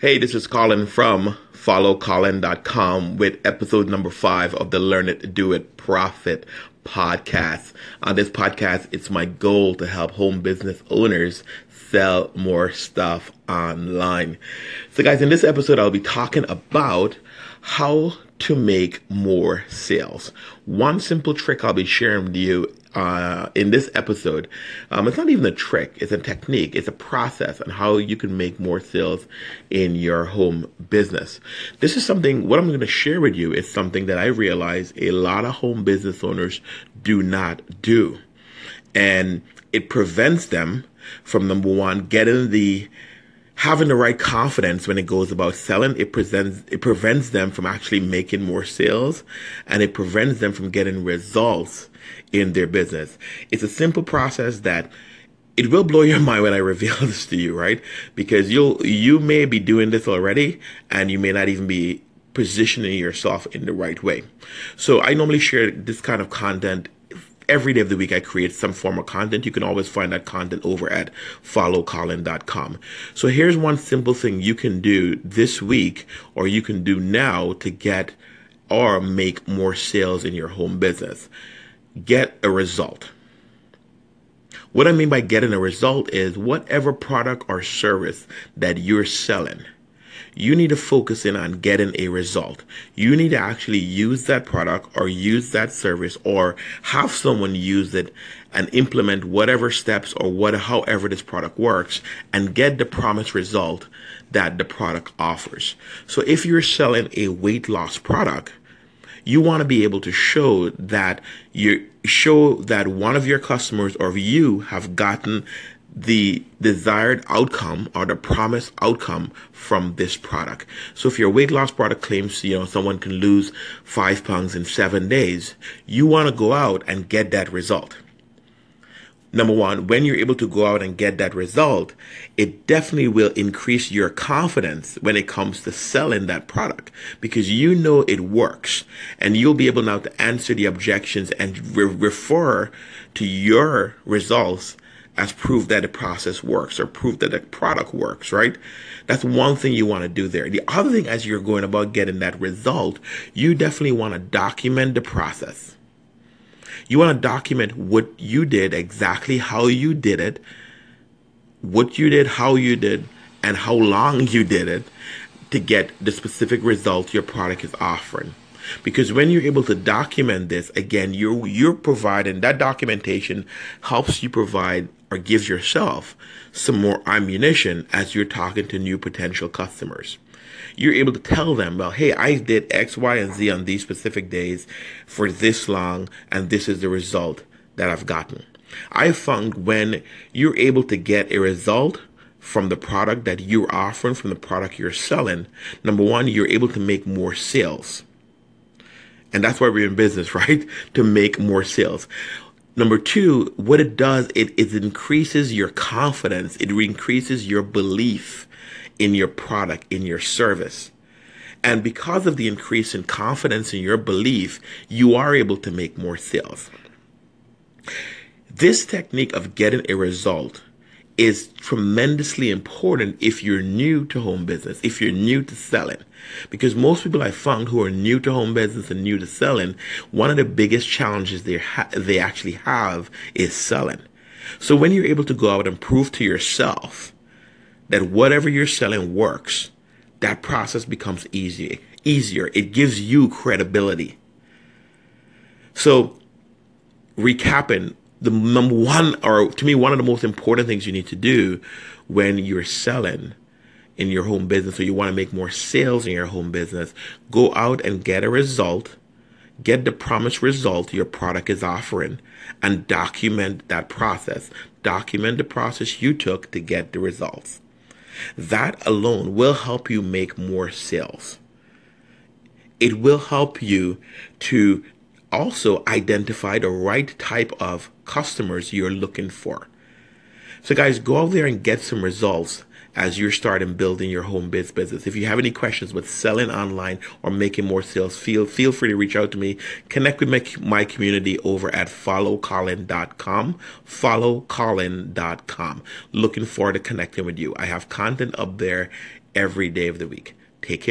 Hey, this is Colin from followcolin.com with episode number five of the Learn It, Do It, Profit podcast. On this podcast, it's my goal to help home business owners sell more stuff online. So guys, in this episode, I'll be talking about how to make more sales. One simple trick I'll be sharing with you uh, in this episode. Um, it's not even a trick, it's a technique, it's a process on how you can make more sales in your home business. This is something, what I'm going to share with you is something that I realize a lot of home business owners do not do. And it prevents them from number one, getting the having the right confidence when it goes about selling, it presents, it prevents them from actually making more sales and it prevents them from getting results in their business. It's a simple process that it will blow your mind when I reveal this to you, right? Because you'll, you may be doing this already and you may not even be positioning yourself in the right way. So I normally share this kind of content every day of the week I create some form of content. You can always find that content over at followcolin.com. So here's one simple thing you can do this week or you can do now to get or make more sales in your home business. Get a result. What I mean by getting a result is whatever product or service that you're selling you need to focus in on getting a result. You need to actually use that product or use that service or have someone use it and implement whatever steps or what however this product works and get the promised result that the product offers. So if you're selling a weight loss product, you want to be able to show that you show that one of your customers or you have gotten the desired outcome or the promised outcome from this product. So if your weight loss product claims, you know, someone can lose five pounds in seven days, you want to go out and get that result. Number one, when you're able to go out and get that result, it definitely will increase your confidence when it comes to selling that product because you know it works and you'll be able now to answer the objections and re- refer to your results as proof that the process works or proof that the product works, right? That's one thing you want to do there. The other thing, as you're going about getting that result, you definitely want to document the process. You want to document what you did, exactly how you did it, what you did, how you did, and how long you did it to get the specific result your product is offering because when you're able to document this again you're you're providing that documentation helps you provide or gives yourself some more ammunition as you're talking to new potential customers you're able to tell them well hey i did x y and z on these specific days for this long and this is the result that i've gotten i found when you're able to get a result from the product that you're offering, from the product you're selling, number one, you're able to make more sales. And that's why we're in business, right? To make more sales. Number two, what it does, it, it increases your confidence. It increases your belief in your product, in your service. And because of the increase in confidence in your belief, you are able to make more sales. This technique of getting a result is tremendously important if you're new to home business, if you're new to selling. Because most people I found who are new to home business and new to selling, one of the biggest challenges they ha- they actually have is selling. So when you're able to go out and prove to yourself that whatever you're selling works, that process becomes easy, easier. It gives you credibility. So recapping, the number one, or to me, one of the most important things you need to do when you're selling in your home business or you want to make more sales in your home business, go out and get a result, get the promised result your product is offering, and document that process. Document the process you took to get the results. That alone will help you make more sales. It will help you to also identify the right type of customers you're looking for. So, guys, go out there and get some results as you're starting building your home biz business. If you have any questions with selling online or making more sales, feel feel free to reach out to me. Connect with my, my community over at followcolin.com. Followcolin.com. Looking forward to connecting with you. I have content up there every day of the week. Take care.